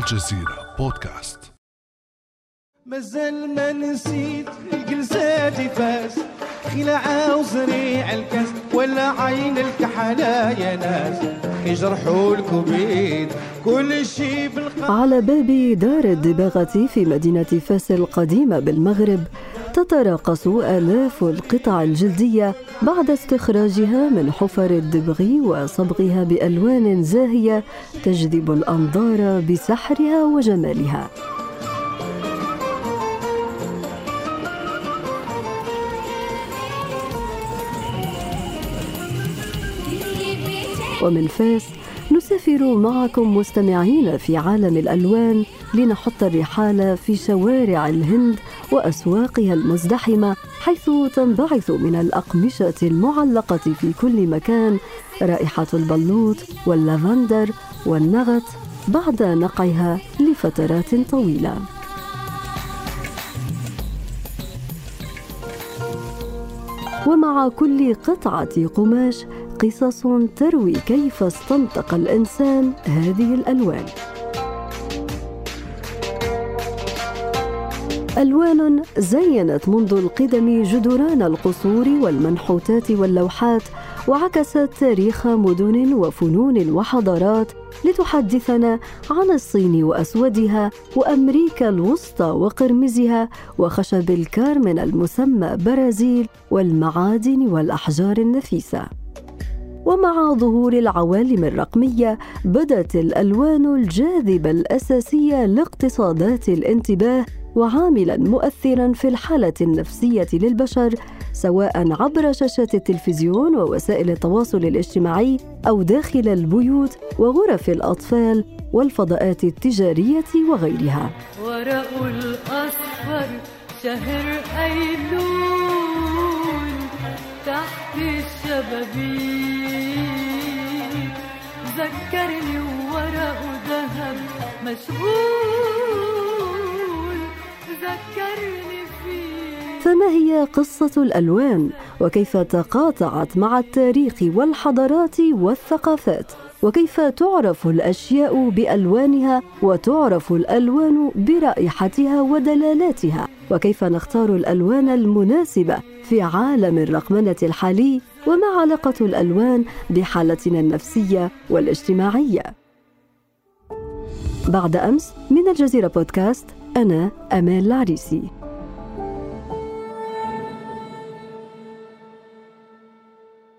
الجزيرة بودكاست. مازال ما نسيت الجلسات فاس. خلع وزريع الكاس ولا عين الكحلة يا ناس. يجرحوا الكبيد كل شي بالقلب على باب دار الدباغة في مدينة فاس القديمة بالمغرب تتراقص آلاف القطع الجلدية بعد استخراجها من حفر الدبغ وصبغها بألوان زاهية تجذب الأنظار بسحرها وجمالها. ومن فاس نسافر معكم مستمعين في عالم الألوان لنحط الرحال في شوارع الهند وأسواقها المزدحمة حيث تنبعث من الأقمشة المعلقة في كل مكان رائحة البلوط واللافندر والنغط بعد نقعها لفترات طويلة. ومع كل قطعة قماش قصص تروي كيف استنطق الإنسان هذه الألوان. ألوان زينت منذ القدم جدران القصور والمنحوتات واللوحات وعكست تاريخ مدن وفنون وحضارات لتحدثنا عن الصين وأسودها وأمريكا الوسطى وقرمزها وخشب الكارمن المسمى برازيل والمعادن والأحجار النفيسة. ومع ظهور العوالم الرقمية بدت الألوان الجاذبة الأساسية لاقتصادات الانتباه وعاملا مؤثرا في الحالة النفسية للبشر سواء عبر شاشات التلفزيون ووسائل التواصل الاجتماعي أو داخل البيوت وغرف الأطفال والفضاءات التجارية وغيرها. ورق الأصفر شهر أيلول تحت الشبابيك. مشغول. ذكرني فيه فما هي قصة الألوان؟ وكيف تقاطعت مع التاريخ والحضارات والثقافات؟ وكيف تعرف الأشياء بألوانها وتعرف الألوان برائحتها ودلالاتها؟ وكيف نختار الألوان المناسبة في عالم الرقمنة الحالي وما علاقة الألوان بحالتنا النفسية والاجتماعية؟ بعد أمس من الجزيرة بودكاست أنا أمال العريسي.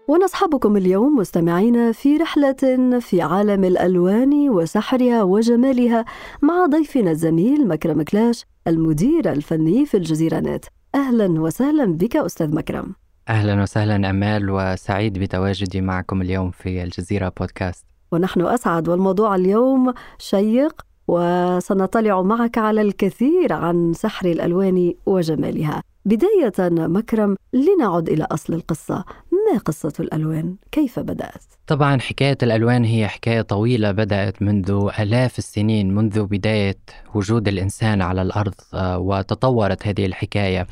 ونصحبكم اليوم مستمعين في رحلة في عالم الألوان وسحرها وجمالها مع ضيفنا الزميل مكرم كلاش المدير الفني في الجزيرة نت أهلا وسهلا بك أستاذ مكرم. أهلا وسهلا أمال وسعيد بتواجدي معكم اليوم في الجزيرة بودكاست. ونحن أسعد. والموضوع اليوم شيق وسنطلع معك على الكثير عن سحر الألوان وجمالها. بداية مكرم لنعد إلى أصل القصة. ما قصة الألوان؟ كيف بدأت؟ طبعا حكاية الألوان هي حكاية طويلة بدأت منذ آلاف السنين منذ بداية وجود الإنسان على الأرض آه، وتطورت هذه الحكاية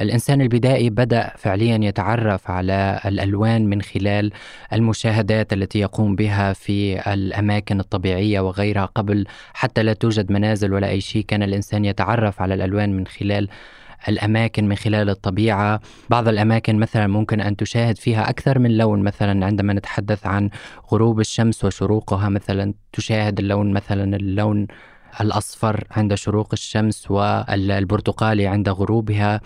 الإنسان البدائي بدأ فعليا يتعرف على الألوان من خلال المشاهدات التي يقوم بها في الأماكن الطبيعية وغيرها قبل حتى لا توجد منازل ولا أي شيء كان الإنسان يتعرف على الألوان من خلال الأماكن من خلال الطبيعة. بعض الأماكن مثلا ممكن أن تشاهد فيها أكثر من لون مثلا عندما نتحدث عن غروب الشمس وشروقها مثلا تشاهد اللون مثلا اللون الأصفر عند شروق الشمس والبرتقالي عند غروبها.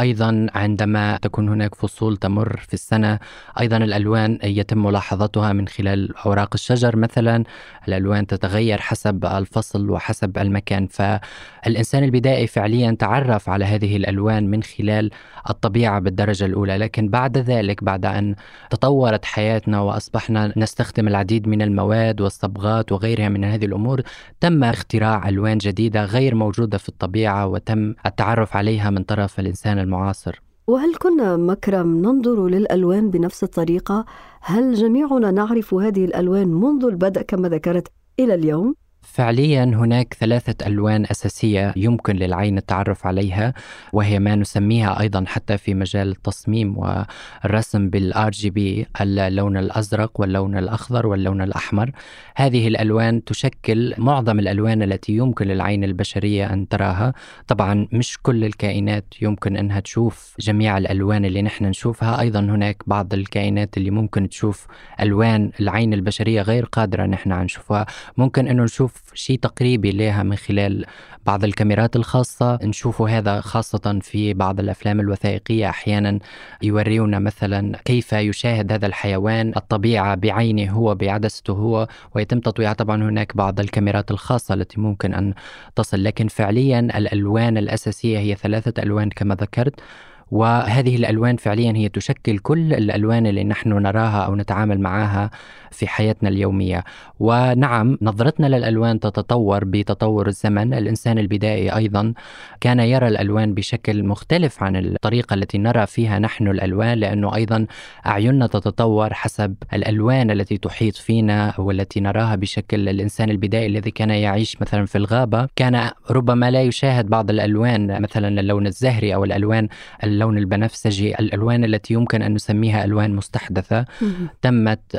أيضا عندما تكون هناك فصول تمر في السنة أيضا الألوان يتم ملاحظتها من خلال أوراق الشجر مثلا. الألوان تتغير حسب الفصل وحسب المكان فالإنسان البدائي فعليا تعرف على هذه الألوان من خلال الطبيعة بالدرجة الأولى. لكن بعد ذلك بعد أن تطورت حياتنا وأصبحنا نستخدم العديد من المواد والصبغات وغيرها من هذه الأمور تم اختراع ألوان جديدة غير موجودة في الطبيعة وتم التعرف عليها من طرف الإنسان المعاصر وهل كنا مكرم ننظر للألوان بنفس الطريقة؟ هل جميعنا نعرف هذه الألوان منذ البدء كما ذكرت إلى اليوم؟ فعليا هناك ثلاثة ألوان أساسية يمكن للعين التعرف عليها وهي ما نسميها أيضا حتى في مجال التصميم والرسم بال RGB اللون الأزرق واللون الأخضر واللون الأحمر. هذه الألوان تشكل معظم الألوان التي يمكن للعين البشرية أن تراها. طبعا مش كل الكائنات يمكن أنها تشوف جميع الألوان اللي نحن نشوفها. أيضا هناك بعض الكائنات اللي ممكن تشوف ألوان العين البشرية غير قادرة نحن نشوفها. ممكن أنه نشوف شيء تقريبي لها من خلال بعض الكاميرات الخاصة. نشوف هذا خاصة في بعض الأفلام الوثائقية أحيانا يوريونا مثلا كيف يشاهد هذا الحيوان الطبيعة بعينه هو بعدسته هو ويتم تطويعها طبعا هناك بعض الكاميرات الخاصة التي ممكن أن تصل. لكن فعليا الألوان الأساسية هي ثلاثة ألوان كما ذكرت وهذه الألوان فعليا هي تشكل كل الألوان اللي نحن نراها أو نتعامل معها في حياتنا اليومية. ونعم نظرتنا للألوان تتطور بتطور الزمن. الإنسان البدائي أيضا كان يرى الألوان بشكل مختلف عن الطريقة التي نرى فيها نحن الألوان لأنه أيضا أعيننا تتطور حسب الألوان التي تحيط فينا والتي نراها بشكل. الإنسان البدائي الذي كان يعيش مثلا في الغابة كان ربما لا يشاهد بعض الألوان مثلا اللون الزهري أو الألوان اللون البنفسجي الألوان التي يمكن أن نسميها ألوان مستحدثة. تمت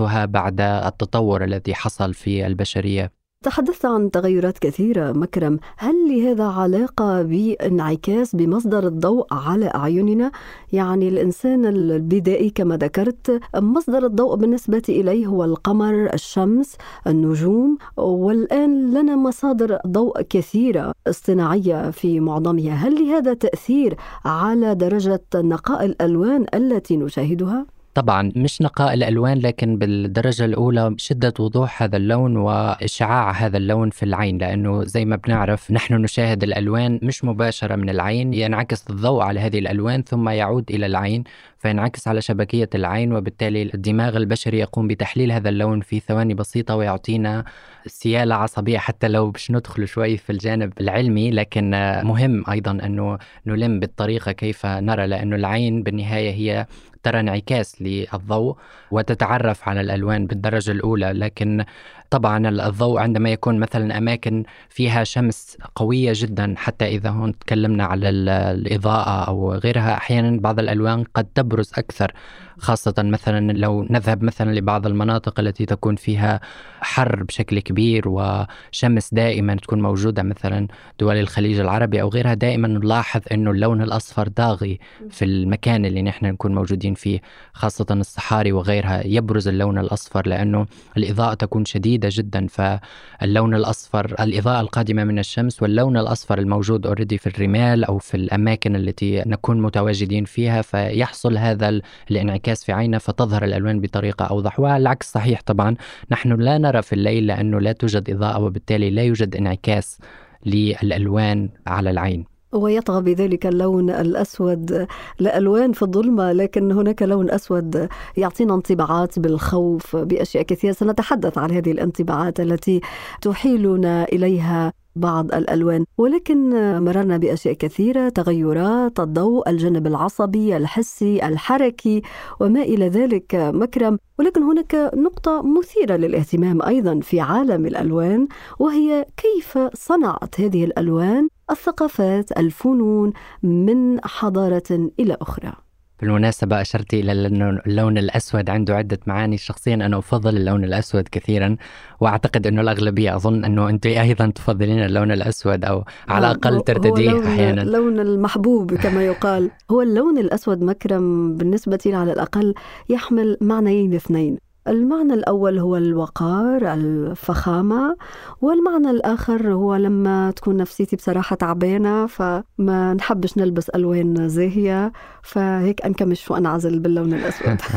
استحداثها بعد التطور الذي حصل في البشرية تحدثت عن تغيرات كثيرة مكرم هل لهذا علاقة بانعكاس بمصدر الضوء على أعيننا؟ يعني الإنسان البدائي كما ذكرت مصدر الضوء بالنسبة إليه هو القمر الشمس النجوم والآن لنا مصادر ضوء كثيرة اصطناعية في معظمها هل لهذا تأثير على درجة نقاء الألوان التي نشاهدها؟ طبعا مش نقاء الألوان لكن بالدرجة الأولى شدة وضوح هذا اللون وإشعاع هذا اللون في العين لأنه زي ما بنعرف نحن نشاهد الألوان مش مباشرة من العين ينعكس الضوء على هذه الألوان ثم يعود إلى العين فينعكس على شبكية العين وبالتالي الدماغ البشري يقوم بتحليل هذا اللون في ثواني بسيطة ويعطينا سيالة عصبية حتى لو باش ندخل شوي في الجانب العلمي لكن مهم أيضا أنه نلم بالطريقة كيف نرى لأنه العين بالنهاية هي ترى انعكاس للضوء وتتعرف على الألوان بالدرجة الأولى. لكن طبعا الضوء عندما يكون مثلا أماكن فيها شمس قوية جدا حتى إذا هون تكلمنا على الإضاءة أو غيرها أحيانا بعض الألوان قد تبرز أكثر خاصة مثلا لو نذهب مثلا لبعض المناطق التي تكون فيها حر بشكل كبير وشمس دائما تكون موجودة مثلا دول الخليج العربي أو غيرها دائما نلاحظ أنه اللون الأصفر داغي في المكان اللي نحن نكون موجودين فيه خاصة الصحاري وغيرها يبرز اللون الأصفر لأنه الإضاءة تكون شديدة جدا فاللون الأصفر الإضاءة القادمة من الشمس واللون الأصفر الموجود اوريدي في الرمال أو في الأماكن التي نكون متواجدين فيها فيحصل هذا الانعكاس في عيننا فتظهر الألوان بطريقة أوضح. والعكس صحيح طبعا نحن لا نرى في الليل لأنه لا توجد إضاءة وبالتالي لا يوجد انعكاس للألوان على العين. ويطغى بذلك اللون الأسود لألوان في الظلمة لكن هناك لون أسود يعطينا انطباعات بالخوف بأشياء كثيرة. سنتحدث عن هذه الانطباعات التي تحيلنا إليها بعض الألوان. ولكن مررنا بأشياء كثيرة تغيرات الضوء الجانب العصبي الحسي الحركي وما إلى ذلك مكرم. ولكن هناك نقطة مثيرة للاهتمام أيضا في عالم الألوان وهي كيف صنعت هذه الألوان الثقافات الفنون من حضارة إلى أخرى. بالمناسبة أشرت إلى اللون الأسود. عنده عدة معاني. شخصيا أنا أفضل اللون الأسود كثيرا وأعتقد أنه الأغلبية أظن أنه أنت أيضا تفضلين اللون الأسود أو على الأقل ترتديه أحيانا. اللون المحبوب كما يقال. هو اللون الأسود مكرم بالنسبة لي على الأقل يحمل معنيين اثنين. المعنى الأول هو الوقار الفخامة والمعنى الآخر هو لما تكون نفسيتي بصراحة تعبانة فما نحبش نلبس ألوان زاهية فهيك أنكمش وأنعزل باللون الأسود.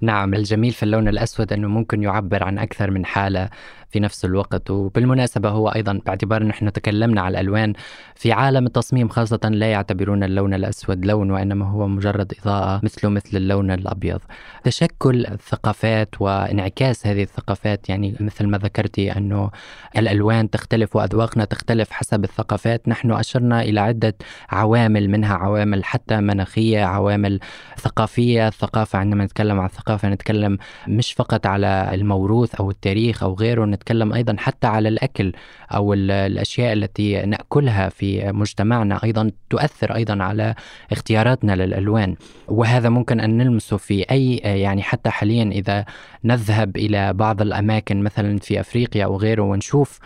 نعم الجميل في اللون الأسود أنه ممكن يعبر عن أكثر من حالة. في نفس الوقت. وبالمناسبة هو أيضا باعتبار نحن تكلمنا على الألوان في عالم التصميم خاصة لا يعتبرون اللون الأسود لون وإنما هو مجرد إضاءة مثله مثل اللون الأبيض. تشكل الثقافات وانعكاس هذه الثقافات يعني مثل ما ذكرتي أنه الألوان تختلف وأذواقنا تختلف حسب الثقافات. نحن أشرنا إلى عدة عوامل منها عوامل حتى مناخية عوامل ثقافية. الثقافة عندما نتكلم عن الثقافة نتكلم مش فقط على الموروث أو التاريخ أو غيره نتكلم أيضا حتى على الأكل أو الأشياء التي نأكلها في مجتمعنا أيضا تؤثر أيضا على اختياراتنا للألوان. وهذا ممكن أن نلمسه في أي يعني حتى حاليا إذا نذهب إلى بعض الأماكن مثلا في أفريقيا أو غيره ونشوف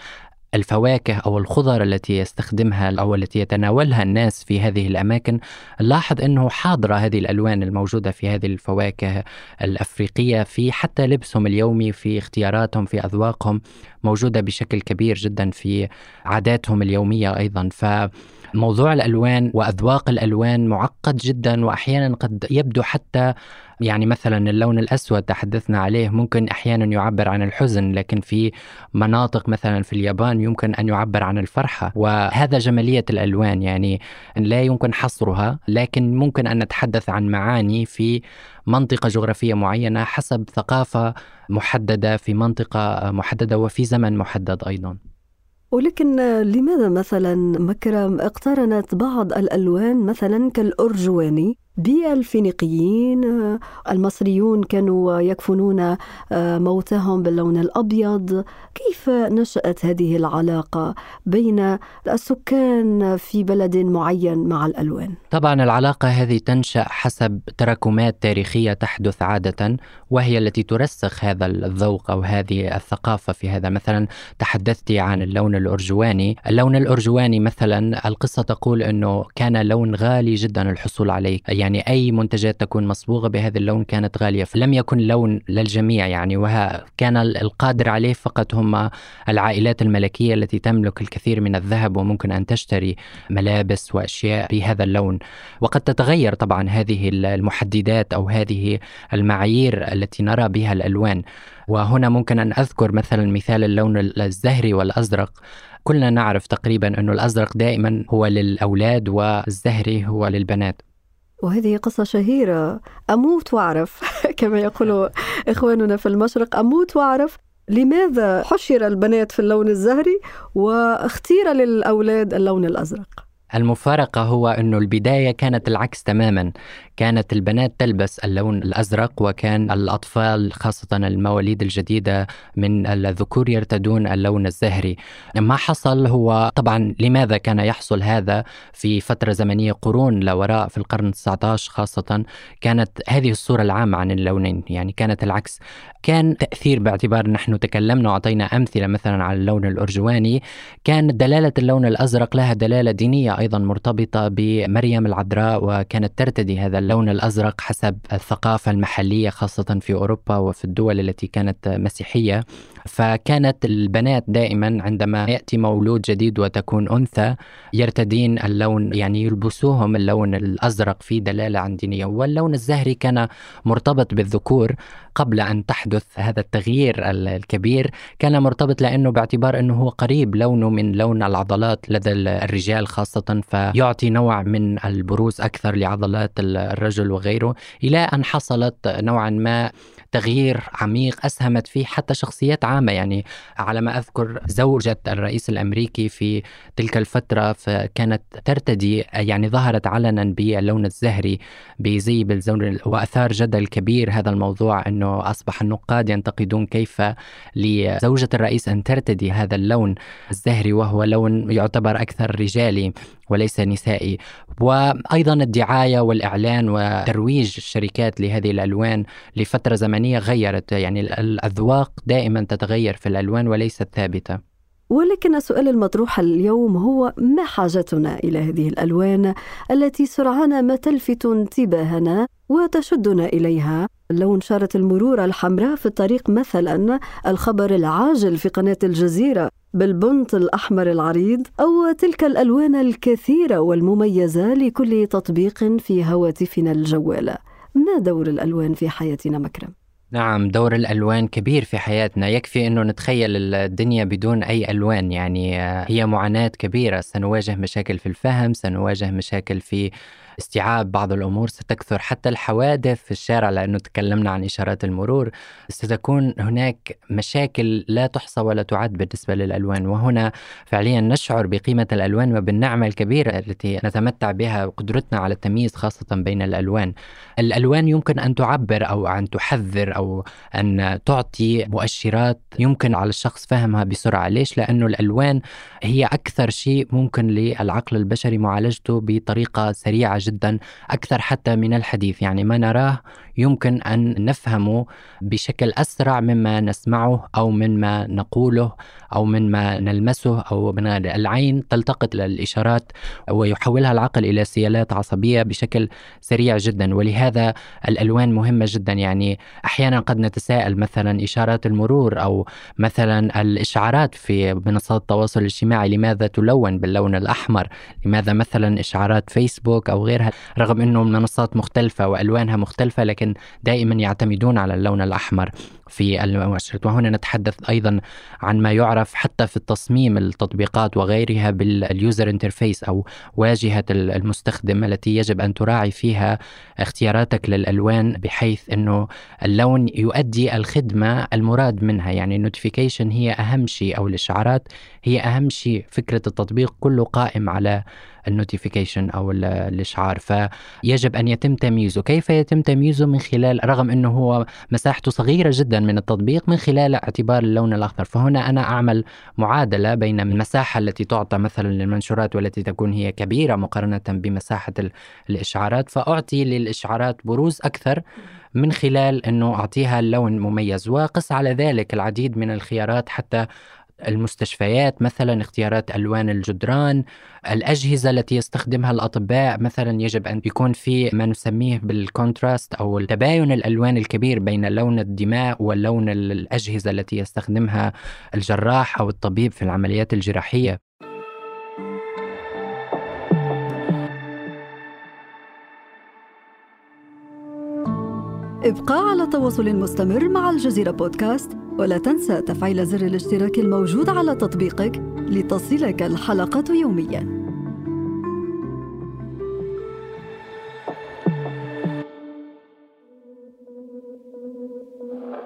الفواكه أو الخضر التي يستخدمها أو التي يتناولها الناس في هذه الأماكن نلاحظ أنه حاضرة هذه الألوان الموجودة في هذه الفواكه الأفريقية في حتى لبسهم اليومي في اختياراتهم في أذواقهم موجودة بشكل كبير جدا في عاداتهم اليومية أيضا. ف موضوع الألوان وأذواق الألوان معقد جدا واحيانا قد يبدو حتى يعني مثلا اللون الأسود تحدثنا عليه ممكن أحيانا يعبر عن الحزن لكن في مناطق مثلا في اليابان يمكن أن يعبر عن الفرحة. وهذا جمالية الألوان يعني لا يمكن حصرها لكن ممكن أن نتحدث عن معاني في منطقة جغرافية معينة حسب ثقافة محددة في منطقة محددة وفي زمن محدد أيضا. ولكن لماذا مثلا مكرم اقترنت بعض الألوان مثلا كالأرجواني؟ بالفينيقيين المصريون كانوا يكفنون آه، موتهم باللون الأبيض. كيف نشأت هذه العلاقة بين السكان في بلد معين مع الألوان؟ طبعا العلاقة هذه تنشأ حسب تراكمات تاريخية تحدث عادة وهي التي ترسخ هذا الذوق أو هذه الثقافة في هذا. مثلا تحدثت عن اللون الأرجواني. اللون الأرجواني مثلا القصة تقول إنه كان لون غالي جدا الحصول عليه. يعني يعني أي منتجات تكون مصبوغة بهذا اللون كانت غالية. فلم يكن لون للجميع يعني وكان القادر عليه فقط هم العائلات الملكية التي تملك الكثير من الذهب وممكن أن تشتري ملابس وأشياء بهذا اللون. وقد تتغير طبعا هذه المحددات أو هذه المعايير التي نرى بها الألوان. وهنا ممكن أن أذكر مثلا مثال اللون الزهري والأزرق. كلنا نعرف تقريبا أنه الأزرق دائما هو للأولاد والزهري هو للبنات. وهذه قصة شهيرة. أموت وأعرف. كما يقول إخواننا في المشرق أموت وأعرف لماذا حشر البنات في اللون الزهري واختير للأولاد اللون الأزرق. المفارقة هو أنه البداية كانت العكس تماما. كانت البنات تلبس اللون الأزرق وكان الأطفال خاصة المواليد الجديدة من الذكور يرتدون اللون الزهري. ما حصل هو طبعا لماذا كان يحصل هذا في فترة زمنية قرون لوراء في القرن 19 خاصة؟ كانت هذه الصورة العامة عن اللونين يعني كانت العكس. كان تأثير باعتبار نحن تكلمنا وأعطينا أمثلة مثلا على اللون الأرجواني. كان دلالة اللون الأزرق لها دلالة دينية أيضا مرتبطة بمريم العذراء وكانت ترتدي هذا اللون الأزرق حسب الثقافة المحلية خاصة في أوروبا وفي الدول التي كانت مسيحية. فكانت البنات دائما عندما يأتي مولود جديد وتكون أنثى يرتدين اللون يعني يلبسوهم اللون الأزرق في دلالة عن دينية. واللون الزهري كان مرتبط بالذكور. قبل أن تحدث هذا التغيير الكبير كان مرتبط لأنه باعتبار أنه هو قريب لونه من لون العضلات لدى الرجال خاصة فيعطي نوع من البروز أكثر لعضلات الرجل وغيره. إلى أن حصلت نوعا ما تغيير عميق أسهمت فيه حتى شخصيات يعني على ما أذكر زوجة الرئيس الأمريكي في تلك الفترة فكانت ترتدي يعني ظهرت علنا باللون الزهري بزي بالزون وأثار جدل كبير. هذا الموضوع أنه أصبح النقاد ينتقدون كيف لزوجة الرئيس أن ترتدي هذا اللون الزهري وهو لون يعتبر أكثر رجالي. وليس نسائي. وأيضا الدعاية والإعلان وترويج الشركات لهذه الألوان لفترة زمنية غيرت يعني الأذواق دائما تتغير في الألوان وليست ثابتة. ولكن السؤال المطروح اليوم هو ما حاجتنا إلى هذه الألوان التي سرعان ما تلفت انتباهنا وتشدنا إليها؟ لو انشرت المرور الحمراء في الطريق مثلا الخبر العاجل في قناة الجزيرة بالبنط الأحمر العريض أو تلك الألوان الكثيرة والمميزة لكل تطبيق في هواتفنا الجوالة. ما دور الألوان في حياتنا مكرم؟ نعم دور الألوان كبير في حياتنا. يكفي أنه نتخيل الدنيا بدون أي ألوان. يعني هي معاناة كبيرة. سنواجه مشاكل في الفهم سنواجه مشاكل في استيعاب بعض الأمور ستكثر حتى الحوادث في الشارع لأنه تكلمنا عن إشارات المرور. ستكون هناك مشاكل لا تحصى ولا تعد بالنسبة للألوان وهنا فعليا نشعر بقيمة الألوان وبالنعمة الكبيرة التي نتمتع بها وقدرتنا على التمييز خاصة بين الألوان. الألوان يمكن أن تعبر أو أن تحذر أو أن تعطي مؤشرات يمكن على الشخص فهمها بسرعة. ليش؟ لأنه الألوان هي أكثر شيء ممكن للعقل البشري معالجته بطريقة سريعة جدا أكثر حتى من الحديث. يعني ما نراه يمكن أن نفهمه بشكل أسرع مما نسمعه أو مما نقوله أو مما نلمسه أو من العين تلتقط الإشارات ويحولها العقل إلى سيالات عصبية بشكل سريع جدا. ولهذا الألوان مهمة جدا. يعني أحيانا قد نتساءل مثلا إشارات المرور أو مثلا الإشعارات في منصات التواصل الاجتماعي. لماذا تلون باللون الأحمر؟ لماذا مثلا إشعارات فيسبوك أو غيرها؟ رغم أنه منصات مختلفة وألوانها مختلفة لكن دائما يعتمدون على اللون الأحمر. في المؤشرات وهنا نتحدث أيضا عن ما يعرف حتى في التصميم التطبيقات وغيرها بال user interface أو واجهة المستخدم التي يجب أن تراعي فيها اختياراتك للألوان بحيث أنه اللون يؤدي الخدمة المراد منها. يعني ال notification هي أهم شيء أو الإشعارات هي أهم شيء. فكرة التطبيق كله قائم على ال notification أو الإشعار. فيجب أن يتم تمييزه. كيف يتم تمييزه؟ من خلال رغم إنه هو مساحته صغيرة جدا من التطبيق من خلال اعتبار اللون الأخضر. فهنا أنا أعمل معادلة بين المساحة التي تعطى مثلا للمنشورات والتي تكون هي كبيرة مقارنة بمساحة الإشعارات فأعطي للإشعارات بروز أكثر من خلال إنه أعطيها اللون مميز. وقس على ذلك العديد من الخيارات حتى المستشفيات مثلا اختيارات ألوان الجدران الأجهزة التي يستخدمها الأطباء مثلا يجب أن يكون في ما نسميه بالكونتراست أو تباين الألوان الكبير بين لون الدماء ولون الأجهزة التي يستخدمها الجراح أو الطبيب في العمليات الجراحية. ابقى على تواصل مستمر مع الجزيرة بودكاست ولا تنسى تفعيل زر الاشتراك الموجود على تطبيقك لتصلك الحلقة يومياً.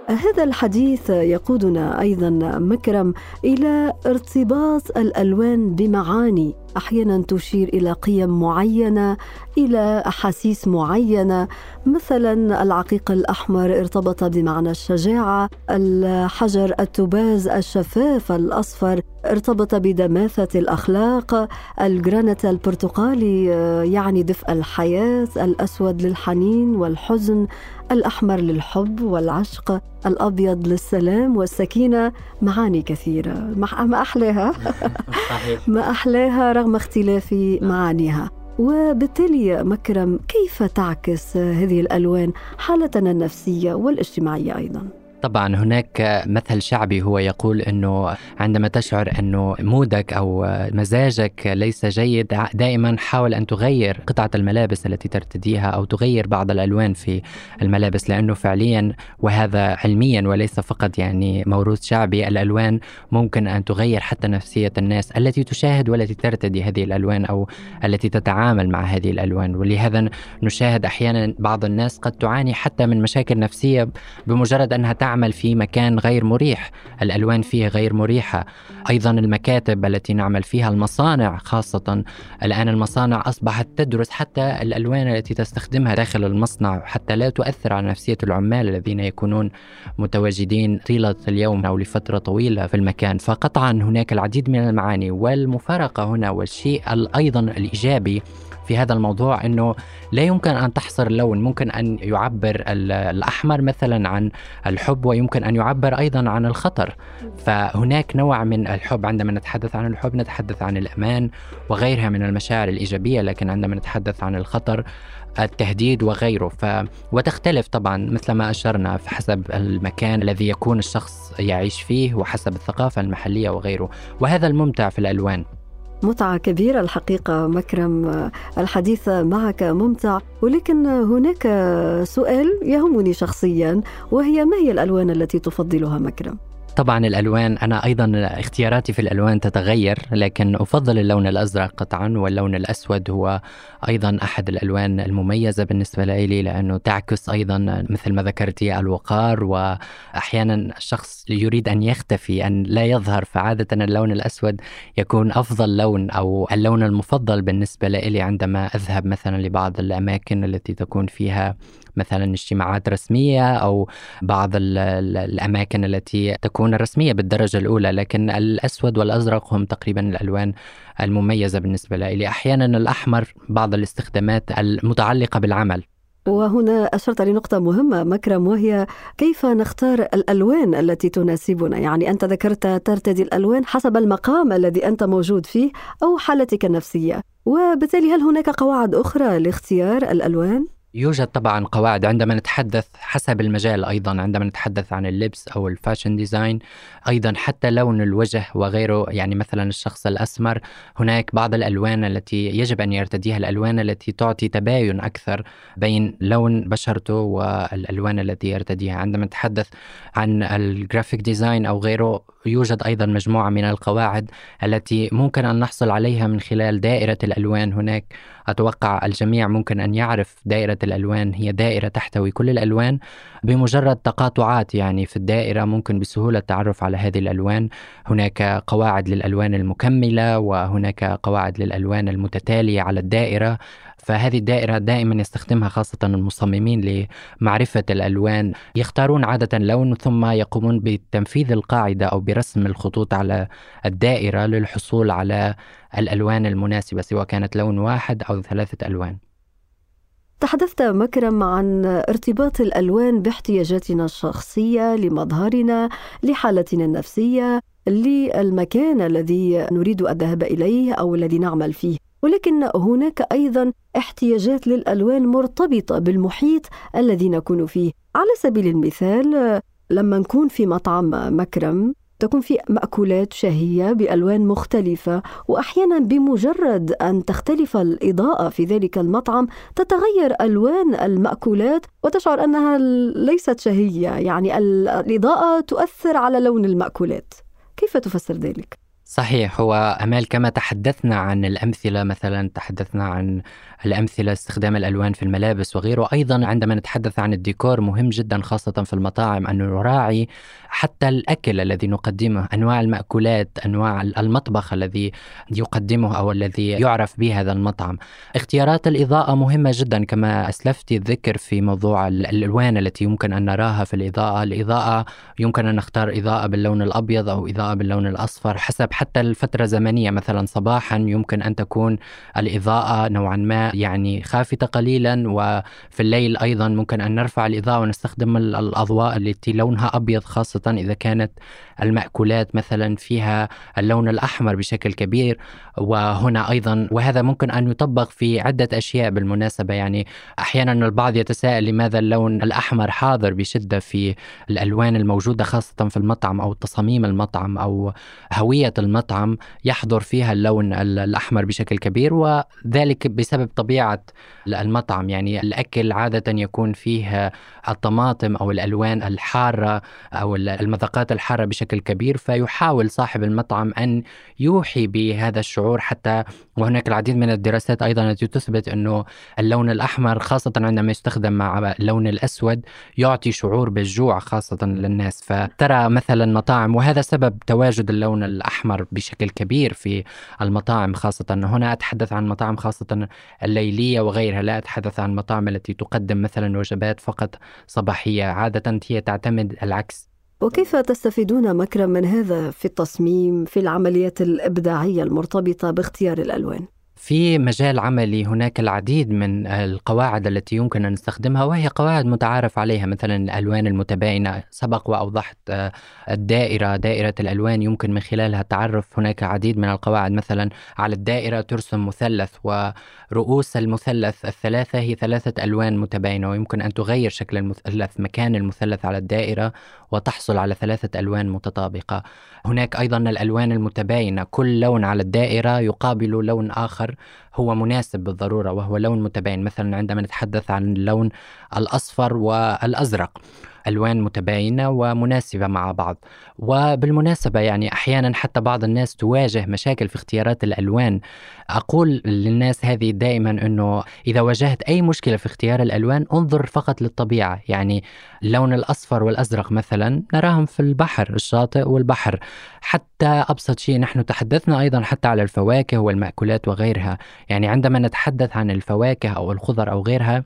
هذا الحديث يقودنا أيضا مكرم إلى ارتباط الألوان بمعاني أحيانا تشير إلى قيم معينة إلى أحاسيس معينة. مثلا العقيق الأحمر ارتبط بمعنى الشجاعة الحجر التباز الشفاف الأصفر ارتبط بدماثة الأخلاق الجرانيت البرتقالي يعني دفء الحياة الأسود للحنين والحزن الأحمر للحب والعشق الأبيض للسلام والسكينة. معاني كثيرة. ما أحلاها؟ ما أحلاها؟ رغم اختلاف معانيها. وبالتالي مكرم كيف تعكس هذه الألوان حالتنا النفسية والاجتماعية أيضا؟ طبعا هناك مثل شعبي هو يقول إنه عندما تشعر إنه مودك أو مزاجك ليس جيد دائما حاول أن تغير قطعة الملابس التي ترتديها أو تغير بعض الألوان في الملابس لأنه فعليا وهذا علميا وليس فقط يعني موروث شعبي الألوان ممكن أن تغير حتى نفسية الناس التي تشاهد والتي ترتدي هذه الألوان أو التي تتعامل مع هذه الألوان. ولهذا نشاهد أحيانا بعض الناس قد تعاني حتى من مشاكل نفسية بمجرد أنها تعمل في مكان غير مريح. الألوان فيه غير مريحة. أيضا المكاتب التي نعمل فيها المصانع خاصة الآن المصانع أصبحت تدرس حتى الألوان التي تستخدمها داخل المصنع حتى لا تؤثر على نفسية العمال الذين يكونون متواجدين طيلة اليوم أو لفترة طويلة في المكان. فقطعا هناك العديد من المعاني والمفارقة هنا والشيء أيضا الإيجابي في هذا الموضوع إنه لا يمكن أن تحصر اللون ممكن أن يعبر الأحمر مثلا عن الحب ويمكن أن يعبر أيضا عن الخطر. فهناك نوع من الحب عندما نتحدث عن الحب نتحدث عن الأمان وغيرها من المشاعر الإيجابية لكن عندما نتحدث عن الخطر التهديد وغيره. ف... وتختلف طبعا مثل ما أشرنا حسب المكان الذي يكون الشخص يعيش فيه وحسب الثقافة المحلية وغيره. وهذا الممتع في الألوان. متعة كبيرة الحقيقة مكرم الحديث معك ممتع ولكن هناك سؤال يهمني شخصيا وهي ما هي الألوان التي تفضلها مكرم؟ طبعا الألوان أنا أيضا اختياراتي في الألوان تتغير لكن أفضل اللون الأزرق قطعا واللون الأسود هو أيضا أحد الألوان المميزة بالنسبة لي لأنه تعكس أيضا مثل ما ذكرتي الوقار واحيانا الشخص يريد أن يختفي أن لا يظهر فعادة اللون الأسود يكون أفضل لون أو اللون المفضل بالنسبة لي عندما أذهب مثلا لبعض الأماكن التي تكون فيها مثلا اجتماعات رسمية أو بعض الأماكن التي تكون رسمية بالدرجة الأولى لكن الأسود والأزرق هم تقريبا الألوان المميزة بالنسبة لي. أحيانا الأحمر بعض الاستخدامات المتعلقة بالعمل. وهنا أشرت لنقطة مهمة مكرم وهي كيف نختار الألوان التي تناسبنا؟ يعني أنت ذكرت ترتدي الألوان حسب المقام الذي أنت موجود فيه أو حالتك النفسية. وبالتالي هل هناك قواعد أخرى لاختيار الألوان؟ يوجد طبعا قواعد. عندما نتحدث حسب المجال أيضا عندما نتحدث عن اللبس أو ال fashion design أيضا حتى لون الوجه وغيره يعني مثلا الشخص الأسمر هناك بعض الألوان التي يجب أن يرتديها الألوان التي تعطي تباين أكثر بين لون بشرته والألوان التي يرتديها. عندما نتحدث عن ال graphic design أو غيره يوجد أيضا مجموعة من القواعد التي ممكن أن نحصل عليها من خلال دائرة الألوان هناك. أتوقع الجميع ممكن أن يعرف دائرة الألوان هي دائرة تحتوي كل الألوان بمجرد تقاطعات يعني في الدائرة ممكن بسهولة التعرف على هذه الألوان. هناك قواعد للألوان المكملة وهناك قواعد للألوان المتتالية على الدائرة. فهذه الدائرة دائما يستخدمها خاصة المصممين لمعرفة الألوان يختارون عادة لون ثم يقومون بتنفيذ القاعدة أو برسم الخطوط على الدائرة للحصول على الألوان المناسبة سواء كانت لون واحد أو ثلاثة ألوان. تحدثت مكرم عن ارتباط الألوان باحتياجاتنا الشخصية لمظهرنا لحالتنا النفسية للمكان الذي نريد الذهاب إليه أو الذي نعمل فيه. ولكن هناك أيضا احتياجات للألوان مرتبطة بالمحيط الذي نكون فيه على سبيل المثال لما نكون في مطعم مكرم تكون في مأكولات شهية بألوان مختلفة وأحيانا بمجرد أن تختلف الإضاءة في ذلك المطعم تتغير ألوان المأكولات وتشعر أنها ليست شهية يعني الإضاءة تؤثر على لون المأكولات كيف تفسر ذلك؟ صحيح. هو أمال كما تحدثنا عن الأمثلة مثلا تحدثنا عن الأمثلة استخدام الألوان في الملابس وغيره أيضا عندما نتحدث عن الديكور مهم جدا خاصة في المطاعم أن نراعي حتى الأكل الذي نقدمه أنواع المأكولات أنواع المطبخ الذي يقدمه أو الذي يعرف به هذا المطعم. اختيارات الإضاءة مهمة جدا كما أسلفت الذكر في موضوع الألوان التي يمكن أن نراها في الإضاءة. الإضاءة يمكن أن نختار إضاءة باللون الأبيض أو إضاءة باللون الأصفر حسب حتى الفترة الزمنية مثلا صباحا يمكن أن تكون الإضاءة نوعا ما يعني خافتة قليلا وفي الليل أيضا ممكن أن نرفع الإضاءة ونستخدم الأضواء التي لونها أبيض خاصة إذا كانت المأكولات مثلا فيها اللون الأحمر بشكل كبير. وهنا أيضا وهذا ممكن أن يطبق في عدة أشياء بالمناسبة. يعني أحيانا البعض يتساءل لماذا اللون الأحمر حاضر بشدة في الألوان الموجودة خاصة في المطعم أو تصاميم المطعم أو هوية المطعم. يحضر فيها اللون الأحمر بشكل كبير وذلك بسبب طبيعة المطعم. يعني الأكل عادة يكون فيه الطماطم أو الألوان الحارة أو المذاقات الحارة بشكل كبير فيحاول صاحب المطعم أن يوحي بهذا الشعور حتى وهناك العديد من الدراسات أيضا التي تثبت أنه اللون الأحمر خاصة عندما يستخدم مع اللون الأسود يعطي شعور بالجوع خاصة للناس. فترى مثلا مطاعم وهذا سبب تواجد اللون الأحمر بشكل كبير في المطاعم خاصة هنا أتحدث عن مطاعم خاصة الليلية وغيرها لا أتحدث عن مطاعم التي تقدم مثلا وجبات فقط صباحية عادة هي تعتمد العكس وكيف تستفيدون مكرم من هذا في التصميم في العمليات الإبداعية المرتبطة باختيار الألوان؟ في مجال عملي هناك العديد من القواعد التي يمكن أن نستخدمها وهي قواعد متعارف عليها مثلا الألوان المتباينة سبق وأوضحت آه، الدائرة دائرة الألوان يمكن من خلالها التعرف هناك عديد من القواعد مثلا على الدائرة ترسم مثلث ورؤوس المثلث الثلاثة هي ثلاثة ألوان متباينة ويمكن أن تغير شكل المثلث مكان المثلث على الدائرة وتحصل على ثلاثة ألوان متطابقة. هناك أيضا الألوان المتباينة. كل لون على الدائرة يقابل لون آخر. هو مناسب بالضرورة وهو لون متباين. مثلا عندما نتحدث عن اللون الأصفر والأزرق ألوان متباينة ومناسبة مع بعض. وبالمناسبة يعني أحيانا حتى بعض الناس تواجه مشاكل في اختيارات الألوان. أقول للناس هذه دائما أنه إذا واجهت أي مشكلة في اختيار الألوان انظر فقط للطبيعة. يعني اللون الأصفر والأزرق مثلا نراهم في البحر الشاطئ والبحر. حتى أبسط شيء نحن تحدثنا أيضا حتى على الفواكه والمأكولات وغيرها. يعني عندما نتحدث عن الفواكه أو الخضر أو غيرها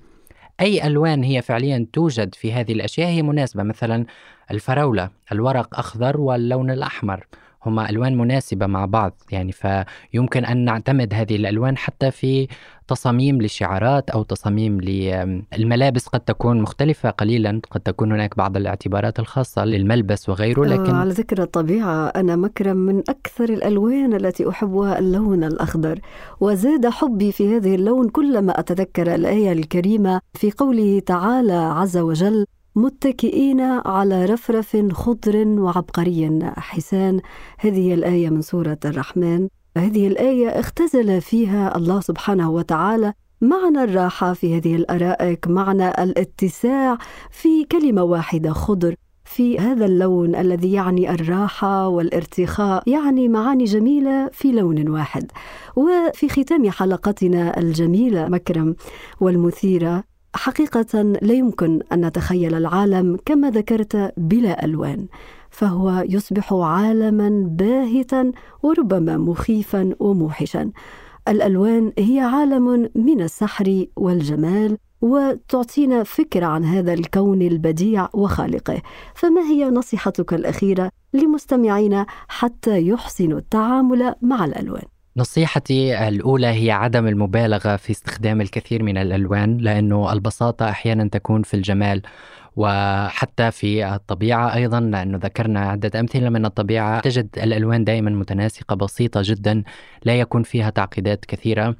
أي ألوان هي فعليا توجد في هذه الأشياء هي مناسبة. مثلا الفراولة الورق أخضر واللون الأحمر. هما ألوان مناسبة مع بعض يعني فيمكن أن نعتمد هذه الألوان حتى في تصاميم لشعارات أو تصاميم للملابس قد تكون مختلفة قليلا قد تكون هناك بعض الاعتبارات الخاصة للملبس وغيره لكن على ذكر الطبيعة أنا مكرم من أكثر الألوان التي أحبها اللون الأخضر وزاد حبي في هذه اللون كلما أتذكر الآية الكريمة في قوله تعالى عز وجل متكئين على رفرف خضر وعبقري. حسان هذه الآية من سورة الرحمن. هذه الآية اختزل فيها الله سبحانه وتعالى معنى الراحة في هذه الأرائك معنى الاتساع في كلمة واحدة خضر. في هذا اللون الذي يعني الراحة والارتخاء يعني معاني جميلة في لون واحد. وفي ختام حلقتنا الجميلة مكرم والمثيرة حقيقة لا يمكن أن نتخيل العالم كما ذكرت بلا ألوان فهو يصبح عالما باهتا وربما مخيفا وموحشا. الألوان هي عالم من السحر والجمال وتعطينا فكرة عن هذا الكون البديع وخالقه. فما هي نصيحتك الأخيرة لمستمعينا حتى يحسنوا التعامل مع الألوان؟ نصيحتي الأولى هي عدم المبالغة في استخدام الكثير من الألوان لأنه البساطة أحيانا تكون في الجمال وحتى في الطبيعة أيضا لأنه ذكرنا عدة أمثلة من الطبيعة تجد الألوان دائما متناسقة بسيطة جدا. لا يكون فيها تعقيدات كثيرة.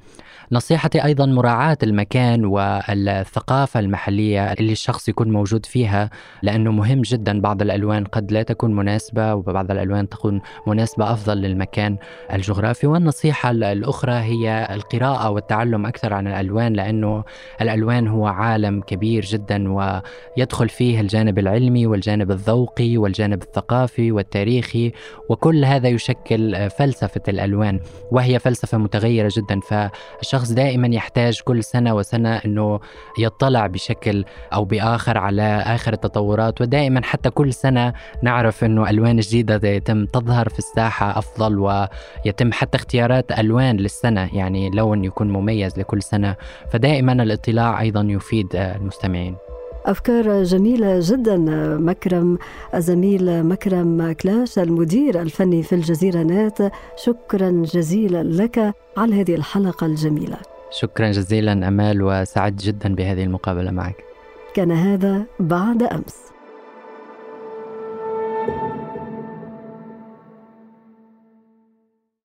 نصيحتي أيضا مراعاة المكان والثقافة المحلية اللي الشخص يكون موجود فيها لأنه مهم جدا بعض الألوان قد لا تكون مناسبة وبعض الألوان تكون مناسبة أفضل للمكان الجغرافي. والنصيحة الأخرى هي القراءة والتعلم أكثر عن الألوان لأنه الألوان هو عالم كبير جدا ويدخل فيه الجانب العلمي والجانب الذوقي والجانب الثقافي والتاريخي وكل هذا يشكل فلسفة الألوان. وهي فلسفة متغيرة جدا فالشخص دائما يحتاج كل سنة وسنة أنه يطلع بشكل أو بآخر على آخر التطورات ودائما حتى كل سنة نعرف أنه ألوان جديدة يتم تظهر في الساحة أفضل ويتم حتى اختيارات ألوان للسنة يعني لون يكون مميز لكل سنة فدائما الاطلاع أيضا يفيد المستمعين. أفكار جميلة جدا مكرم الزميل مكرم كلاش المدير الفني في الجزيرة نات. شكرا جزيلا لك على هذه الحلقة الجميلة. شكرا جزيلا أمال وسعدت جدا بهذه المقابلة معك. كان هذا بعد أمس.